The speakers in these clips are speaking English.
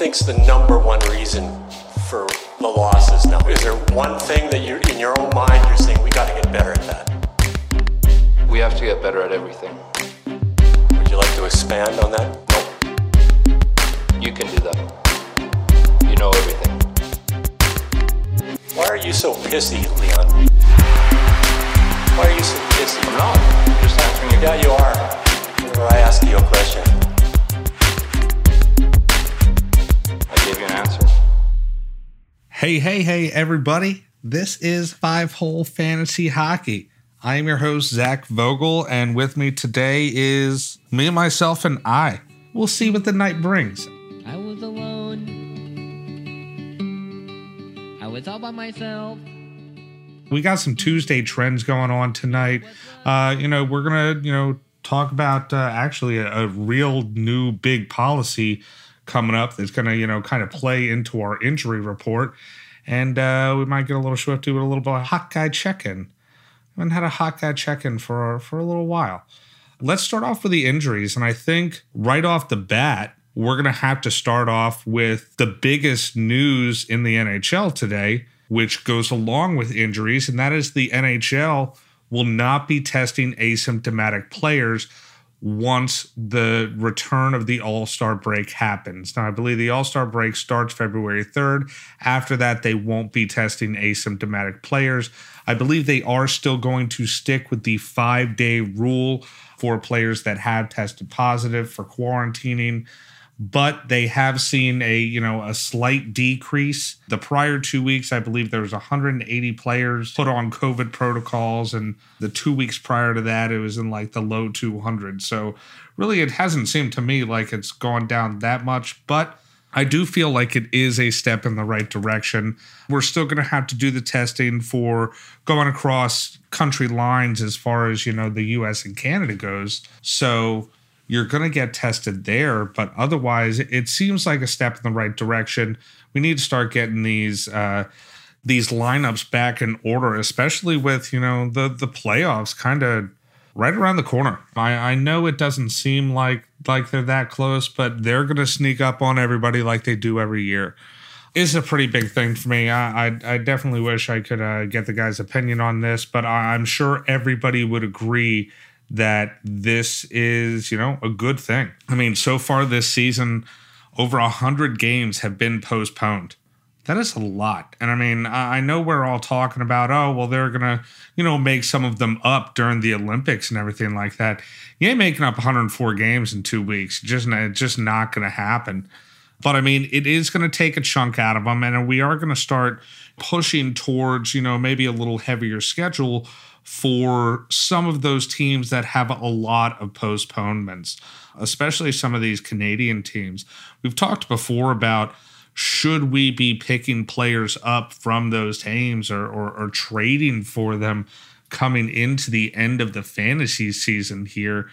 think's the number one reason for the losses now? Is there one thing that you're in your own mind you're saying we got to get better at that? We have to get better at everything. Would you like to expand on that? Nope. You can do that. You know everything. Why are you so pissy, Leon? Why are you so pissy? I'm not. I'm just answering your Yeah, you are. Whenever I ask you a question. Hey, hey, hey, everybody. This is Five Hole Fantasy Hockey. I am your host, Zac Vogel, and with me today is me, myself, and I. We'll see what the night brings. I was alone. I was all by myself. We got some Tuesday trends going on tonight. Uh, you know, we're going to, you know, talk about uh, actually a, a real new big policy coming up that's going to, you know, kind of play into our injury report. And uh, we might get a little swifty with a little bit of hot guy check in. I haven't had a hot guy check in for, for a little while. Let's start off with the injuries. And I think right off the bat, we're going to have to start off with the biggest news in the NHL today, which goes along with injuries, and that is the NHL will not be testing asymptomatic players once the return of the All Star break happens. Now, I believe the All Star break starts February 3rd. After that, they won't be testing asymptomatic players. I believe they are still going to stick with the five day rule for players that have tested positive for quarantining but they have seen a you know a slight decrease the prior two weeks i believe there was 180 players put on covid protocols and the two weeks prior to that it was in like the low 200 so really it hasn't seemed to me like it's gone down that much but I do feel like it is a step in the right direction. We're still going to have to do the testing for going across country lines as far as, you know, the US and Canada goes. So you're going to get tested there. But otherwise, it seems like a step in the right direction. We need to start getting these uh, these lineups back in order, especially with you know the the playoffs kind of right around the corner. I, I know it doesn't seem like like they're that close, but they're going to sneak up on everybody like they do every year. Is a pretty big thing for me. I I, I definitely wish I could uh, get the guy's opinion on this, but I'm sure everybody would agree that this is, you know, a good thing. I mean, so far this season, over a hundred games have been postponed. That is a lot. And I mean, I know we're all talking about, oh, well, they're going to, you know, make some of them up during the Olympics and everything like that. You ain't making up 104 games in two weeks. Just, just not going to happen. But I mean, it is going to take a chunk out of them. And we are going to start pushing towards, you know, maybe a little heavier schedule for some of those teams that have a lot of postponements, especially some of these Canadian teams. We've talked before about should we be picking players up from those teams or, or, or trading for them coming into the end of the fantasy season here.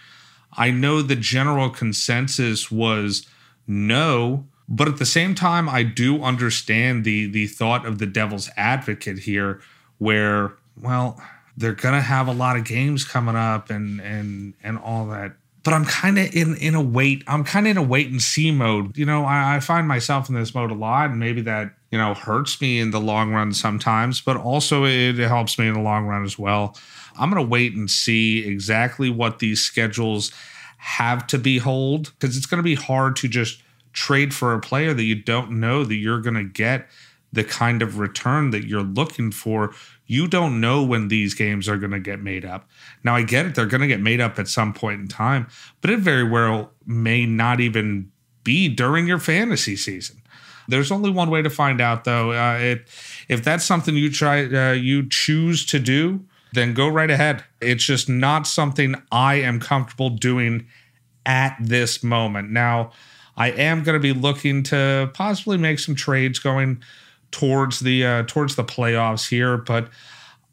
I know the general consensus was no, but at the same time, I do understand the the thought of the devil's advocate here, where well, they're gonna have a lot of games coming up and and and all that. But i'm kind of in in a wait i'm kind of in a wait and see mode. You know I, I find myself in this mode a lot and maybe that you know hurts me in the long run sometimes but also it helps me in the long run as well. I'm gonna wait and see exactly what these schedules have to behold because it's to be hard to just trade for a player that you don't know that you're to get the kind of return that you're looking for you don't know when these games are going to get made up. Now, I get it, they're going to get made up at some point in time, but it very well may not even be during your fantasy season. There's only one way to find out, though. Uh, it, if that's something you try, uh, you choose to do, then go right ahead. It's just not something I am comfortable doing at this moment. Now, I am going to be looking to possibly make some trades going towards the uh, towards the playoffs here, but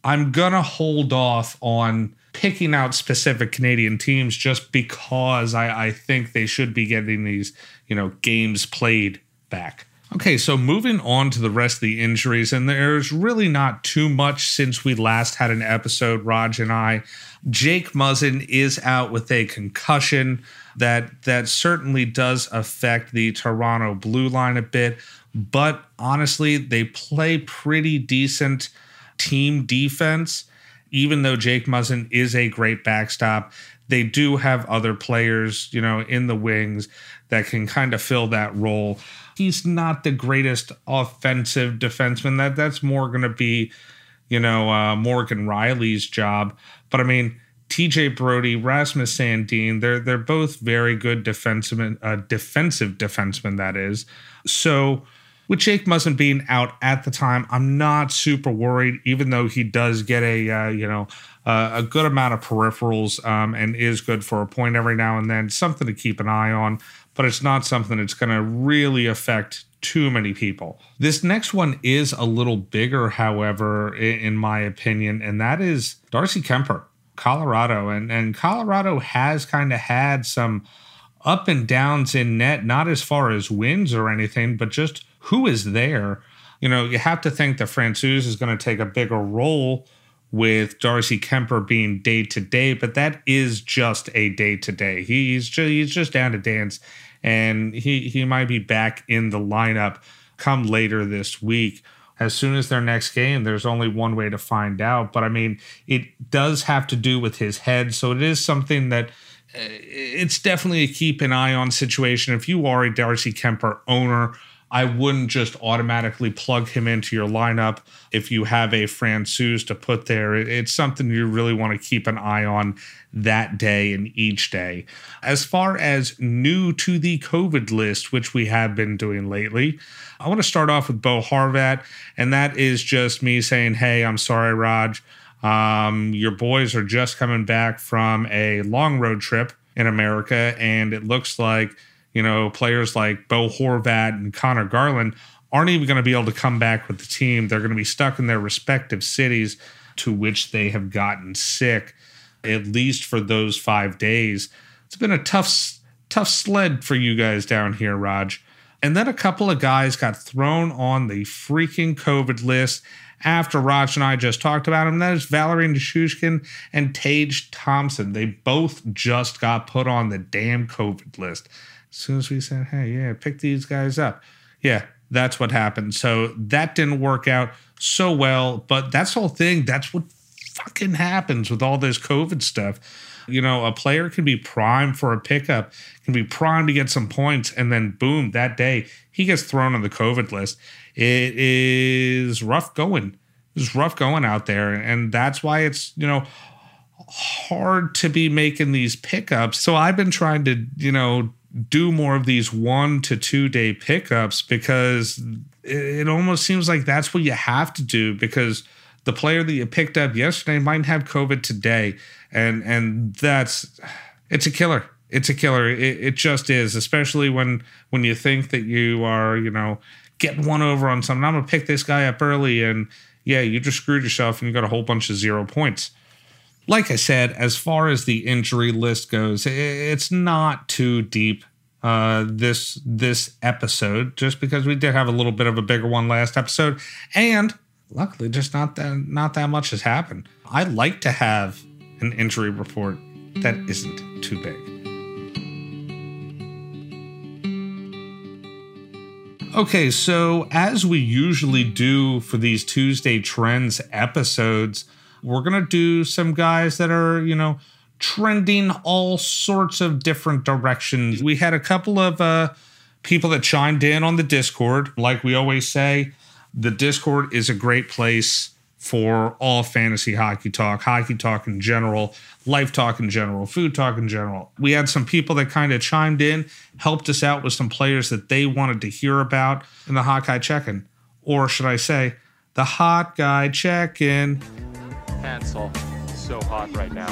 I'm gonna hold off on picking out specific Canadian teams just because I, I think they should be getting these you know games played back. Okay, so moving on to the rest of the injuries, and there's really not too much since we last had an episode, Raj and I. Jake Muzzin is out with a concussion that that certainly does affect the Toronto blue line a bit, but honestly, they play pretty decent team defense. Even though Jake Muzzin is a great backstop, they do have other players, you know, in the wings that can kind of fill that role. He's not the greatest offensive defenseman. That that's more going to be, you know, uh, Morgan Rielly's job. But I mean, TJ Brodie, Rasmus Sandin, they're they're both very good defensemen, uh, defensive defensemen. That is so. With Jake Muzzin being out at the time, I'm not super worried. Even though he does get a uh, you know uh, a good amount of peripherals um, and is good for a point every now and then, something to keep an eye on but it's not something that's going to really affect too many people. This next one is a little bigger, however, in my opinion, and that is Darcy Kuemper, Colorado. And, and Colorado has kind of had some up and downs in net, not as far as wins or anything, but just who is there. You know, you have to think that Francouz is going to take a bigger role with Darcy Kuemper being day to day, but that is just a day to day. He's just he's just down to dance and he he might be back in the lineup come later this week. As soon as their next game, there's only one way to find out. But I mean, it does have to do with his head, so it is something that uh, it's definitely a keep an eye on situation. If you are a Darcy Kuemper owner, I wouldn't just automatically plug him into your lineup if you have a Francouz to put there. It's something you really want to keep an eye on that day and each day. As far as new to the COVID list, which we have been doing lately, I want to start off with Bo Horvat, and that is just me saying, Hey, I'm sorry, Raj. Um, your boys are just coming back from a long road trip in America, and it looks like you know, players like Bo Horvat and Conor Garland aren't even going to be able to come back with the team. They're going to be stuck in their respective cities to which they have gotten sick, at least for those five days. It's been a tough, tough sled for you guys down here, Raj. And then a couple of guys got thrown on the freaking COVID list after Raj and I just talked about him. That is Valeri Nichushkin and Tage Thompson. They both just got put on the damn COVID list. As soon as we said, hey, yeah, pick these guys up. Yeah, that's what happened. So that didn't work out so well. But that's the whole thing. That's what fucking happens with all this COVID stuff. You know, a player can be primed for a pickup, can be primed to get some points, and then boom, that day he gets thrown on the COVID list. It is rough going. It's rough going out there. And that's why it's, you know, hard to be making these pickups. So I've been trying to, you know, do more of these one to two day pickups because it almost seems like that's what you have to do because the player that you picked up yesterday might have COVID today, and and that's it's a killer. It's a killer. It, it just is, especially when when you think that you are, you know, getting one over on something. I'm gonna pick this guy up early, and yeah, you just screwed yourself, and you got a whole bunch of zero points like I said, as far as the injury list goes, it's not too deep uh, this this episode, just because we did have a little bit of a bigger one last episode, and luckily, just not that not that much has happened. I like to have an injury report that isn't too big. Okay, so as we usually do for these Tuesday Trends episodes, we're going to do some guys that are, you know, trending all sorts of different directions. We had a couple of uh, people that chimed in on the Discord. Like we always say, the Discord is a great place for all fantasy hockey talk, hockey talk in general, life talk in general, food talk in general. We had some people that kind of chimed in, helped us out with some players that they wanted to hear about in the Hawkeye check in. Or should I say, the Hot Guy check in. Hansel, so hot right now.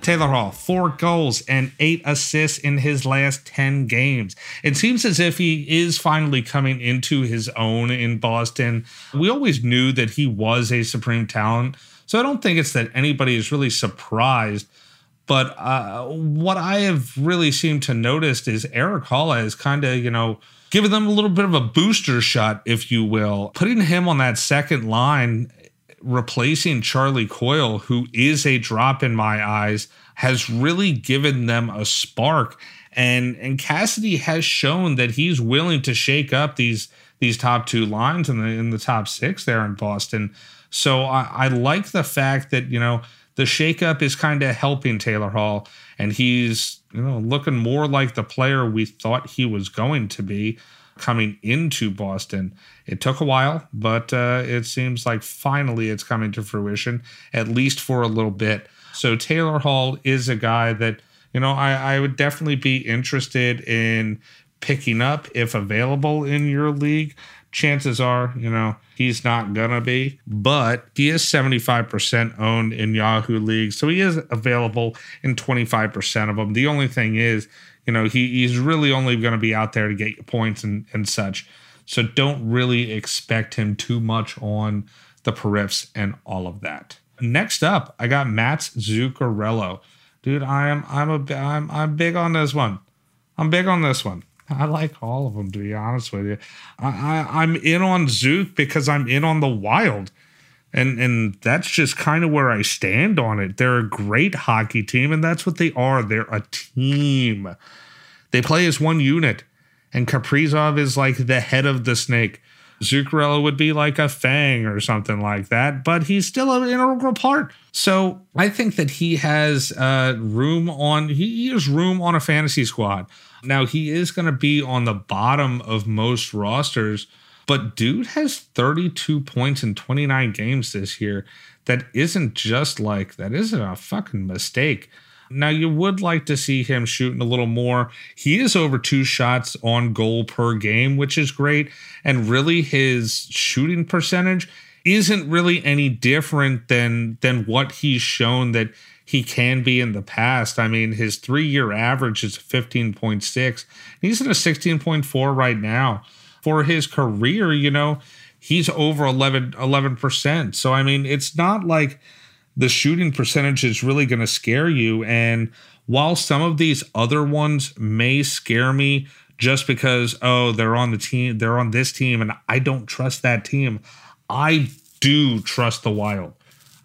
Taylor Hall, four goals and eight assists in his last 10 games. It seems as if he is finally coming into his own in Boston. We always knew that he was a supreme talent, so I don't think it's that anybody is really surprised. But uh, what I have really seemed to notice is Erik Haula is kind of, you know, giving them a little bit of a booster shot, if you will, putting him on that second line, replacing Charlie Coyle, who is a drop in my eyes, has really given them a spark. And and Cassidy has shown that he's willing to shake up these these top two lines in the in the top six there in Boston. So I, I like the fact that, you know, the shakeup is kind of helping Taylor Hall, and he's you know looking more like the player we thought he was going to be coming into Boston. It took a while, but uh, it seems like finally it's coming to fruition, at least for a little bit. So Taylor Hall is a guy that you know I, I would definitely be interested in picking up if available in your league chances are, you know, he's not gonna be, but he is 75% owned in Yahoo leagues. So he is available in 25% of them. The only thing is, you know, he, he's really only gonna be out there to get you points and, and such. So don't really expect him too much on the periffs and all of that. Next up, I got Mats Zuccarello. Dude, I am I'm a I'm I'm big on this one. I'm big on this one. I like all of them, to be honest with you. I, I I'm in on Zook because I'm in on the Wild, and and that's just kind of where I stand on it. They're a great hockey team, and that's what they are. They're a team. They play as one unit, and Kaprizov is like the head of the snake. Zuccarello would be like a fang or something like that, but he's still an integral part. So I think that he has uh, room on he has room on a fantasy squad. Now he is going to be on the bottom of most rosters, but dude has 32 points in 29 games this year. That isn't just like that isn't a fucking mistake. Now you would like to see him shooting a little more. He is over two shots on goal per game, which is great. And really his shooting percentage isn't really any different than than what he's shown that he can be in the past. I mean, his three year average is 15.6. He's in a 16.4 right now. For his career, you know, he's over 11, 11%. So, I mean, it's not like the shooting percentage is really going to scare you. And while some of these other ones may scare me just because, oh, they're on the team, they're on this team, and I don't trust that team, I do trust the Wild.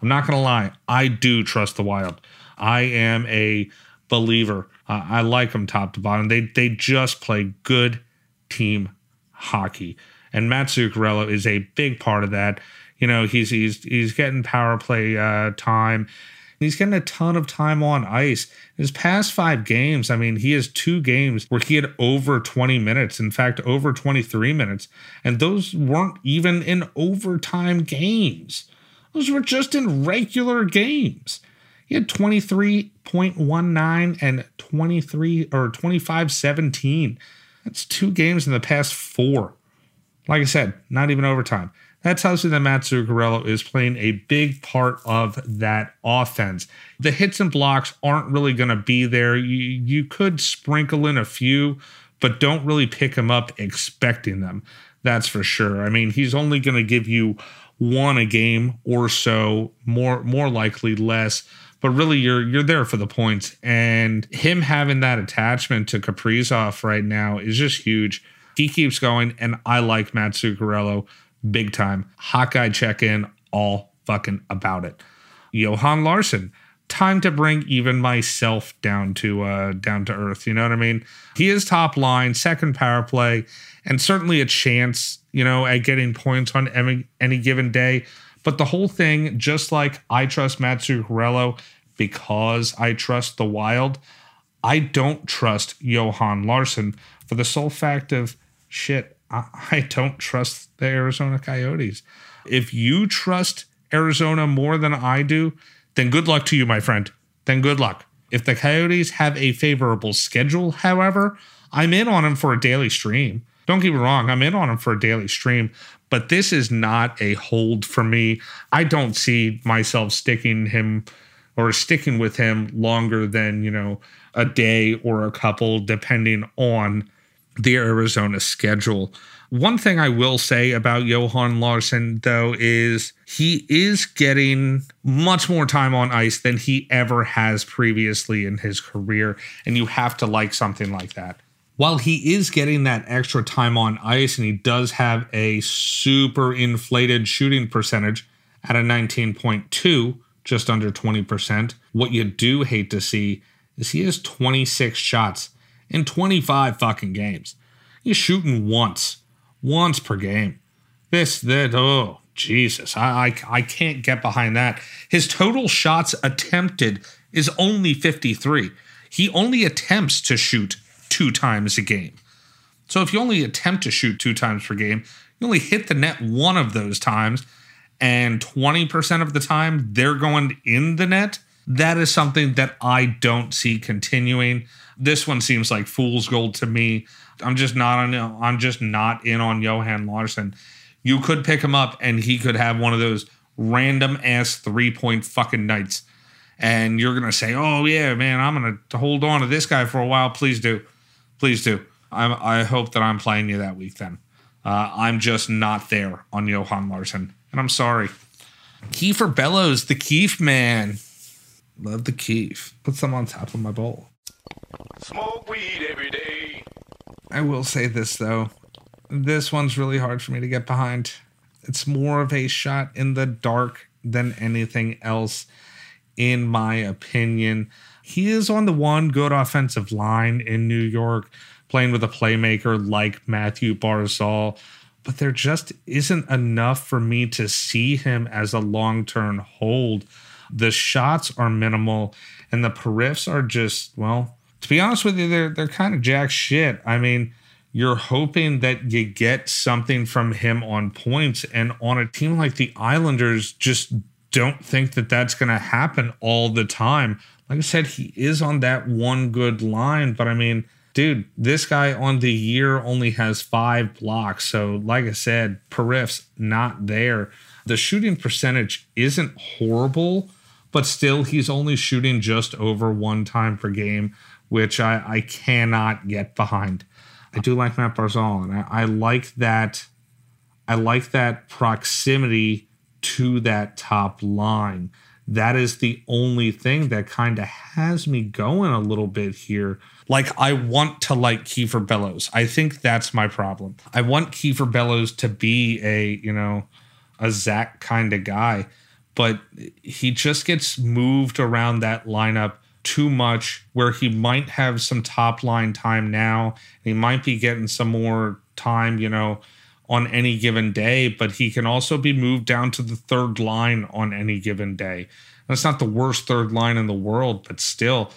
I'm not going to lie. I do trust the Wild. I am a believer. Uh, I like them top to bottom. They they just play good team hockey, and Mats Zuccarello is a big part of that. You know, he's he's he's getting power play uh, time. He's getting a ton of time on ice. His past five games, I mean, he has two games where he had over 20 minutes. In fact, over 23 minutes. And those weren't even in overtime games. Those were just in regular games. He had 23.19 and 23 or 25.17. That's two games in the past four. Like I said, not even overtime. That tells you that Mats Zuccarello is playing a big part of that offense. The hits and blocks aren't really going to be there. You, you could sprinkle in a few, but don't really pick him up expecting them. That's for sure. I mean, he's only going to give you one a game or so, more more likely less. But really, you're you're there for the points, and him having that attachment to Kaprizov right now is just huge. He keeps going, and I like Mats Zuccarello big time. Hawkeye check in, all fucking about it. Johan Larsson, time to bring even myself down to uh down to earth. You know what I mean? He is top line, second power play, and certainly a chance you know, at getting points on any, any given day. But the whole thing, just like I trust Mats Zuccarello because I trust the Wild, I don't trust Johan Larsson for the sole fact of shit, I, don't trust the Arizona Coyotes. If you trust Arizona more than I do, then good luck to you, my friend. Then good luck. If the Coyotes have a favorable schedule, however, I'm in on them for a daily stream. Don't get me wrong, I'm in on him for a daily stream, but this is not a hold for me. I don't see myself sticking him or sticking with him longer than, you know, a day or a couple, depending on the Arizona schedule. One thing I will say about Johan Larsson, though, is he is getting much more time on ice than he ever has previously in his career. And you have to like something like that. While he is getting that extra time on ice and he does have a super inflated shooting percentage at a 19.2, just under 20%, what you do hate to see is he has 26 shots in 25 fucking games. He's shooting once once per game. This, that, oh, Jesus. I, I, I can't get behind that. His total shots attempted is only 53. He only attempts to shoot two times a game. So if you only attempt to shoot two times per game, you only hit the net one of those times, and 20% of the time they're going in the net. That is something that I don't see continuing. This one seems like fool's gold to me. I'm just not on. I'm just not in on Johan Larsson. You could pick him up, and he could have one of those random ass three point fucking nights. And you're gonna say, "Oh yeah, man, I'm gonna hold on to this guy for a while." Please do, please do. I'm, I hope that I'm playing you that week. Then uh, I'm just not there on Johan Larsson, and I'm sorry. Kieffer Bellows, the Keef man. Love the Keef. Put some on top of my bowl. Smoke weed every day. I will say this though. This one's really hard for me to get behind. It's more of a shot in the dark than anything else, in my opinion. He is on the one good offensive line in New York, playing with a playmaker like Mathew Barzal, but there just isn't enough for me to see him as a long term hold. The shots are minimal, and the periffs are just, well, to be honest with you, they're they're kind of jack shit. I mean, you're hoping that you get something from him on points, and on a team like the Islanders, just don't think that that's going to happen all the time. Like I said, he is on that one good line, but I mean, dude, this guy on the year only has five blocks. So, like I said, periffs not there. The shooting percentage isn't horrible, but still, he's only shooting just over one time per game which I, I cannot get behind. I do like Matt Barzal, and I, I like that. I like that proximity to that top line. That is the only thing that kind of has me going a little bit here. Like I want to like Kieffer Bellows. I think that's my problem. I want Kieffer Bellows to be a, you know, a Zac kind of guy, but he just gets moved around that lineup too much where he might have some top line time now. He might be getting some more time, you know, on any given day, but he can also be moved down to the third line on any given day. That's not the worst third line in the world, but still,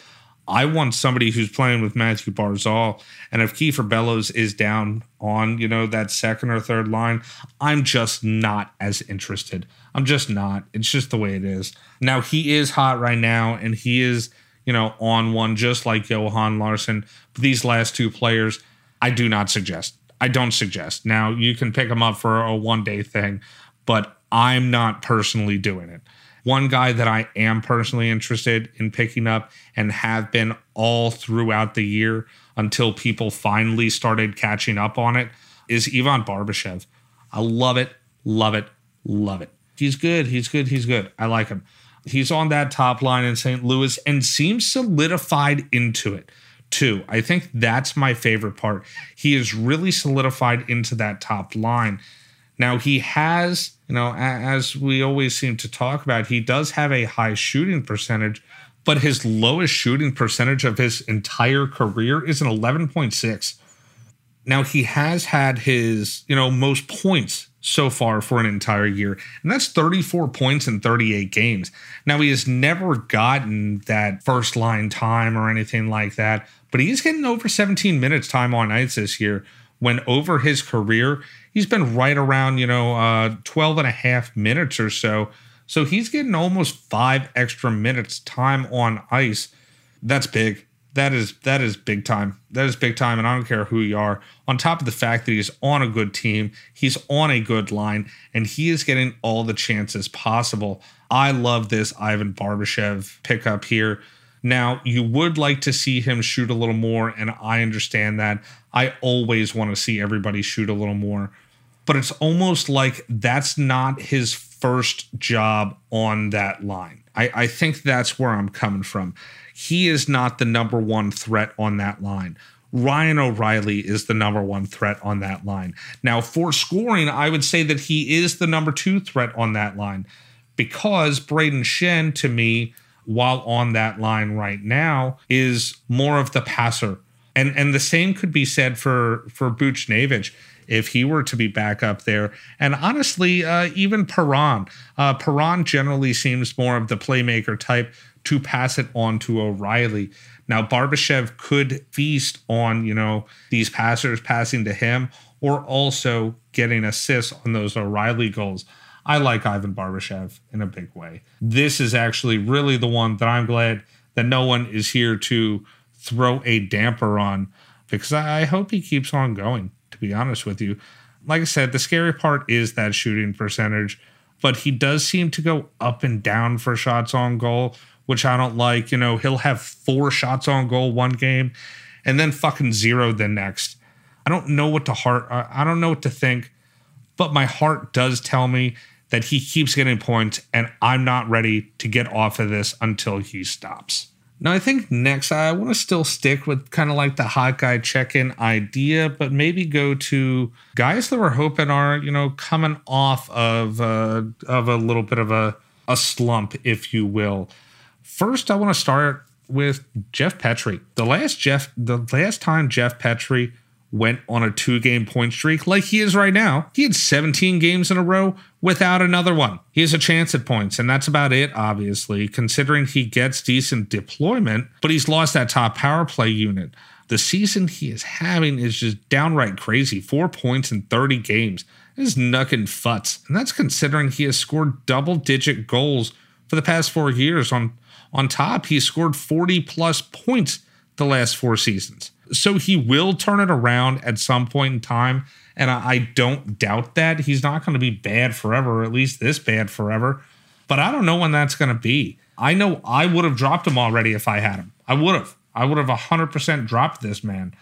I want somebody who's playing with Mathew Barzal. And if Kieffer Bellows is down on, you know, that second or third line, I'm just not as interested. I'm just not. It's just the way it is. Now, he is hot right now, and he is you know, on one just like Johan Larsson. But these last two players, I do not suggest. I don't suggest. Now, you can pick them up for a one day thing, but I'm not personally doing it. One guy that I am personally interested in picking up and have been all throughout the year until people finally started catching up on it is Ivan Barbashev. I love it, love it, love it. He's good, he's good, he's good. I like him. He's on that top line in St. Louis and seems solidified into it too. I think that's my favorite part. He is really solidified into that top line. Now he has, you know, as we always seem to talk about, he does have a high shooting percentage, but his lowest shooting percentage of his entire career is an 11.6. Now he has had his, you know, most points so far for an entire year, and that's 34 points in 38 games. Now, he has never gotten that first line time or anything like that, but he's getting over 17 minutes time on ice this year. When over his career, he's been right around, you know, uh, 12 and a half minutes or so. So he's getting almost five extra minutes time on ice. That's big that is that is big time. That is big time, and I don't care who you are. On top of the fact that he's on a good team, he's on a good line, and he is getting all the chances possible. I love this Ivan Barbashev pickup here. Now, you would like to see him shoot a little more, and I understand that. I always want to see everybody shoot a little more, but it's almost like that's not his first job on that line. I, I think that's where I'm coming from. He is not the number one threat on that line. Ryan O'Reilly is the number one threat on that line. Now, for scoring, I would say that he is the number two threat on that line because Brayden Schenn, to me, while on that line right now, is more of the passer. And and the same could be said for for Buchnevich if he were to be back up there. And honestly, uh, even Perron. Uh, Perron generally seems more of the playmaker type to pass it on to O'Reilly. Now, Barbashev could feast on, you know, these passers passing to him or also getting assists on those O'Reilly goals. I like Ivan Barbashev in a big way. This is actually really the one that I'm glad that no one is here to throw a damper on because I hope he keeps on going, to be honest with you. Like I said, the scary part is that shooting percentage, but he does seem to go up and down for shots on goal, which I don't like. You know, he'll have four shots on goal one game and then fucking zero the next. I don't know what to heart, I don't know what to think, but my heart does tell me that he keeps getting points, and I'm not ready to get off of this until he stops. Now, I think next I want to still stick with kind of like the hot guy check in idea, but maybe go to guys that we're hoping are, you know, coming off of, uh, of a little bit of a, a slump, if you will. First, I want to start with Jeff Petry. The last Jeff, the last time Jeff Petry went on a two game point streak like he is right now. He had 17 games in a row without another one. He has a chance at points, and that's about it, obviously, considering he gets decent deployment, but he's lost that top power play unit. The season he is having is just downright crazy. Four points in 30 games. Is knucking futs. And that's considering he has scored double digit goals for the past four years. On on top, he scored 40 plus points the last four seasons. So he will turn it around at some point in time. And I, I don't doubt that. He's not going to be bad forever, or at least this bad forever. But I don't know when that's going to be. I know I would have dropped him already if I had him. I would have. I would have 100% dropped this man.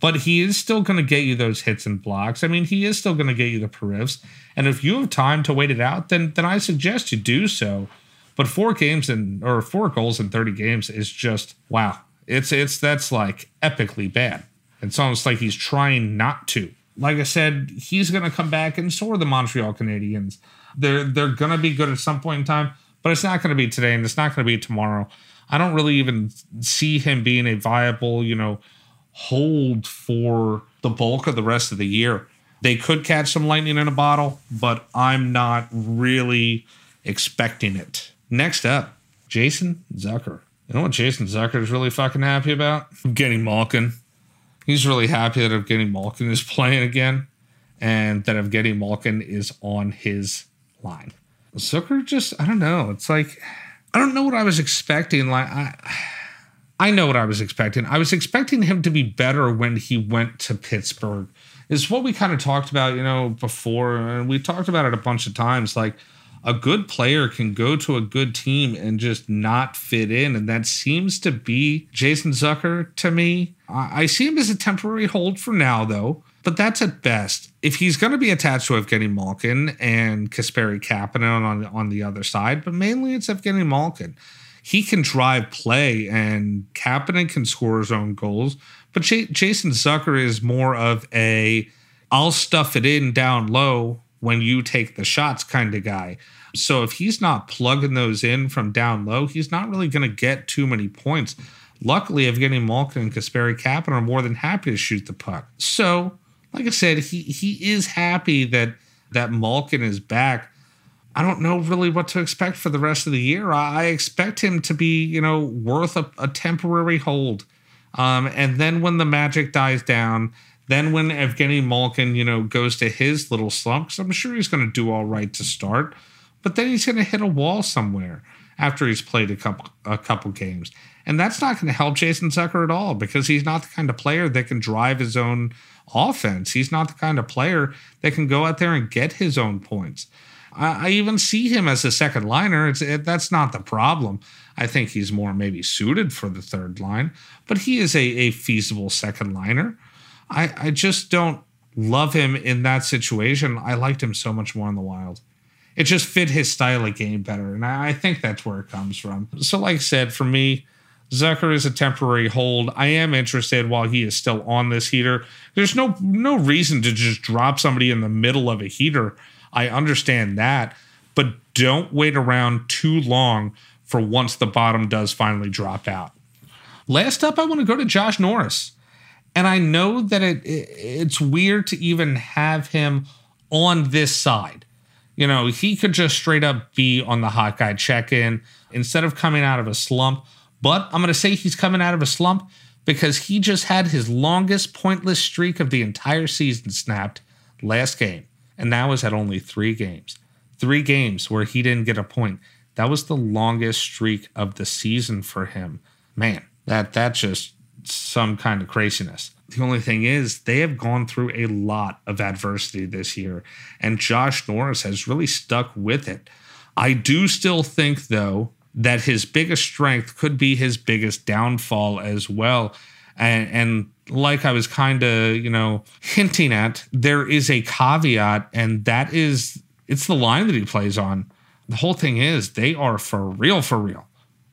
But he is still going to get you those hits and blocks. I mean, he is still going to get you the periffs. And if you have time to wait it out, then then I suggest you do so. But four games and or four goals in 30 games is just wow. It's it's that's like epically bad. It's almost like he's trying not to. Like I said, he's gonna come back and so are the Montreal Canadiens. They're they're gonna be good at some point in time, but it's not gonna be today and it's not gonna be tomorrow. I don't really even see him being a viable, you know, hold for the bulk of the rest of the year. They could catch some lightning in a bottle, but I'm not really expecting it. Next up, Jason Zucker. You know what Jason Zucker is really fucking happy about? Getting Malkin. He's really happy that Evgeny Malkin is playing again and that Evgeny Malkin is on his line. Zucker just, I don't know. It's like, I don't know what I was expecting. Like, I. I know what I was expecting. I was expecting him to be better when he went to Pittsburgh. Is what we kind of talked about, you know, before, and we talked about it a bunch of times. Like, a good player can go to a good team and just not fit in. And that seems to be Jason Zucker to me. I see him as a temporary hold for now, though, but that's at best. If he's going to be attached to Evgeny Malkin and Kasperi Kapanen on, on the other side, but mainly it's Evgeny Malkin. He can drive play and Kapanen can score his own goals, but J- Jason Zucker is more of a I'll stuff it in down low when you take the shots kind of guy. So if he's not plugging those in from down low, he's not really going to get too many points. Luckily, Evgeny Malkin and Kasperi Kapanen are more than happy to shoot the puck. So, like I said, he he is happy that that Malkin is back. I don't know really what to expect for the rest of the year. I expect him to be, you know, worth a, a temporary hold. Um, and then when the magic dies down, then when Evgeny Malkin, you know, goes to his little slump, I'm sure he's going to do all right to start, but then he's going to hit a wall somewhere after he's played a couple a couple games. And that's not going to help Jason Zucker at all because he's not the kind of player that can drive his own offense. He's not the kind of player that can go out there and get his own points. I, I even see him as a second liner. It's it, that's not the problem. I think he's more maybe suited for the third line, but he is a, a feasible second liner. I, I just don't love him in that situation. I liked him so much more in the wild. It just fit his style of game better. And I, I think that's where it comes from. So, like I said, for me, Zucker is a temporary hold. I am interested while he is still on this heater. There's no no reason to just drop somebody in the middle of a heater. I understand that, but don't wait around too long for once the bottom does finally drop out. Last up, I want to go to Josh Norris. And I know that it, it it's weird to even have him on this side. You know, he could just straight up be on the hot guy check in instead of coming out of a slump. But I'm going to say he's coming out of a slump because he just had his longest pointless streak of the entire season snapped last game. And that was at only three games. Three games where he didn't get a point. That was the longest streak of the season for him. Man, that that just some kind of craziness. The only thing is, they have gone through a lot of adversity this year, and Josh Norris has really stuck with it. I do still think, though, that his biggest strength could be his biggest downfall as well. And, and like I was kind of, you know, hinting at, there is a caveat, and that is it's the line that he plays on. The whole thing is they are for real, for real.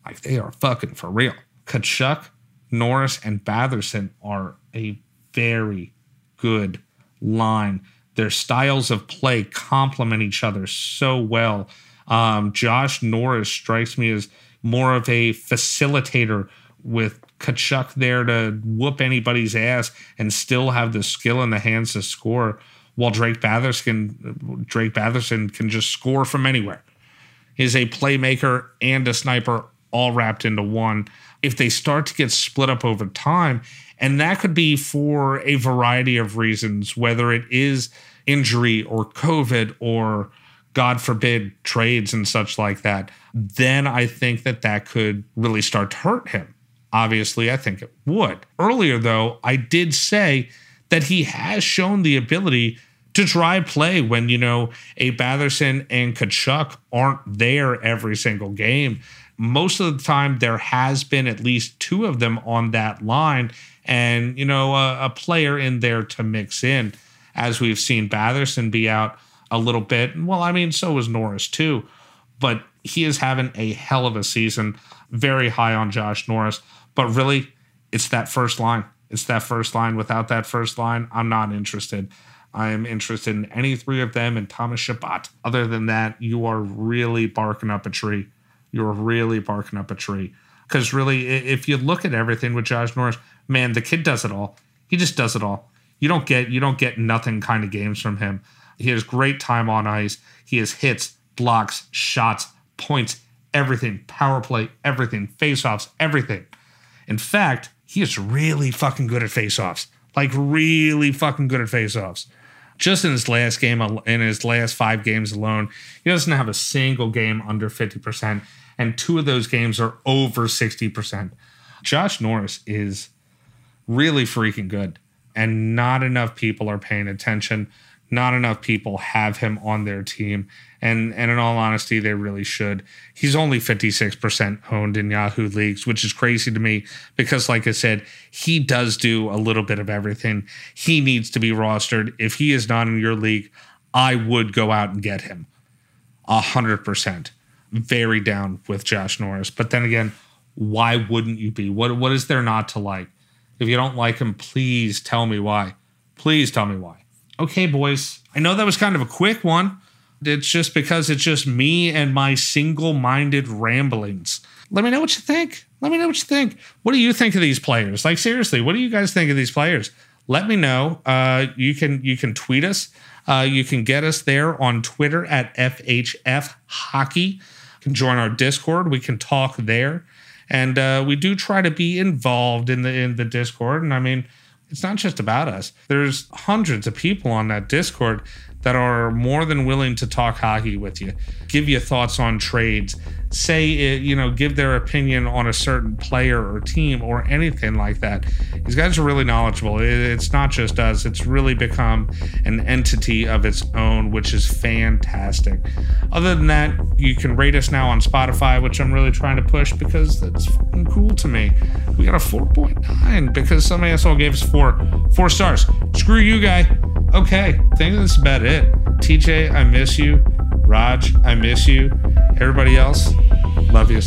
Like they are fucking for real. Tkachuk, Norris, and Batherson are a very good line. Their styles of play complement each other so well. Um, Josh Norris strikes me as more of a facilitator with Tkachuk there to whoop anybody's ass and still have the skill in the hands to score, while Drake Batherson Drake Batherson can just score from anywhere. He's a playmaker and a sniper all wrapped into one. If they start to get split up over time, and that could be for a variety of reasons, whether it is injury or COVID or God forbid, trades and such like that, then I think that that could really start to hurt him. Obviously, I think it would. Earlier, though, I did say that he has shown the ability to drive play when, you know, a Batherson and Tkachuk aren't there every single game. Most of the time, there has been at least two of them on that line and, you know, a, a player in there to mix in. As we've seen Batherson be out a little bit. Well, I mean, so was Norris too, but he is having a hell of a season. Very high on Josh Norris, but really, it's that first line. It's that first line. Without that first line, I'm not interested. I am interested in any three of them and Thomas Chabot. Other than that, you are really barking up a tree. You're really barking up a tree. Because really, if you look at everything with Josh Norris, man, the kid does it all. He just does it all. You don't get you don't get nothing kind of games from him. He has great time on ice. He has hits, blocks, shots, points, everything, power play, everything, faceoffs, everything. In fact, he is really fucking good at faceoffs. Like really fucking good at faceoffs. Just in his last game, in his last five games alone, he doesn't have a single game under 50%, and two of those games are over 60%. Josh Norris is really freaking good, and not enough people are paying attention not enough people have him on their team. And and in all honesty, they really should. He's only 56% owned in Yahoo leagues, which is crazy to me because, like I said, he does do a little bit of everything. He needs to be rostered. If he is not in your league, I would go out and get him. A hundred percent. Very down with Josh Norris. But then again, why wouldn't you be? What what is there not to like? If you don't like him, please tell me why. Please tell me why. Okay, boys, I know that was kind of a quick one. It's just because it's just me and my single minded ramblings. Let me know what you think. Let me know what you think. What do you think of these players? Like seriously, what do you guys think of these players? Let me know. Uh, you can you can tweet us. Uh, you can get us there on Twitter at FHF Hockey. Can join our Discord. We can talk there, and uh, we do try to be involved in the in the Discord. And I mean, it's not just about us. There's hundreds of people on that Discord that are more than willing to talk hockey with you, give you thoughts on trades, say it, you know, give their opinion on a certain player or team or anything like that. These guys are really knowledgeable. It's not just us, it's really become an entity of its own, which is fantastic. Other than that, you can rate us now on Spotify, which I'm really trying to push because that's cool to me. We got a 4.9 because some asshole gave us four four stars. Screw you, guy. Okay, I think that's about it. TJ, I miss you. Raj, I miss you. Everybody else, love you.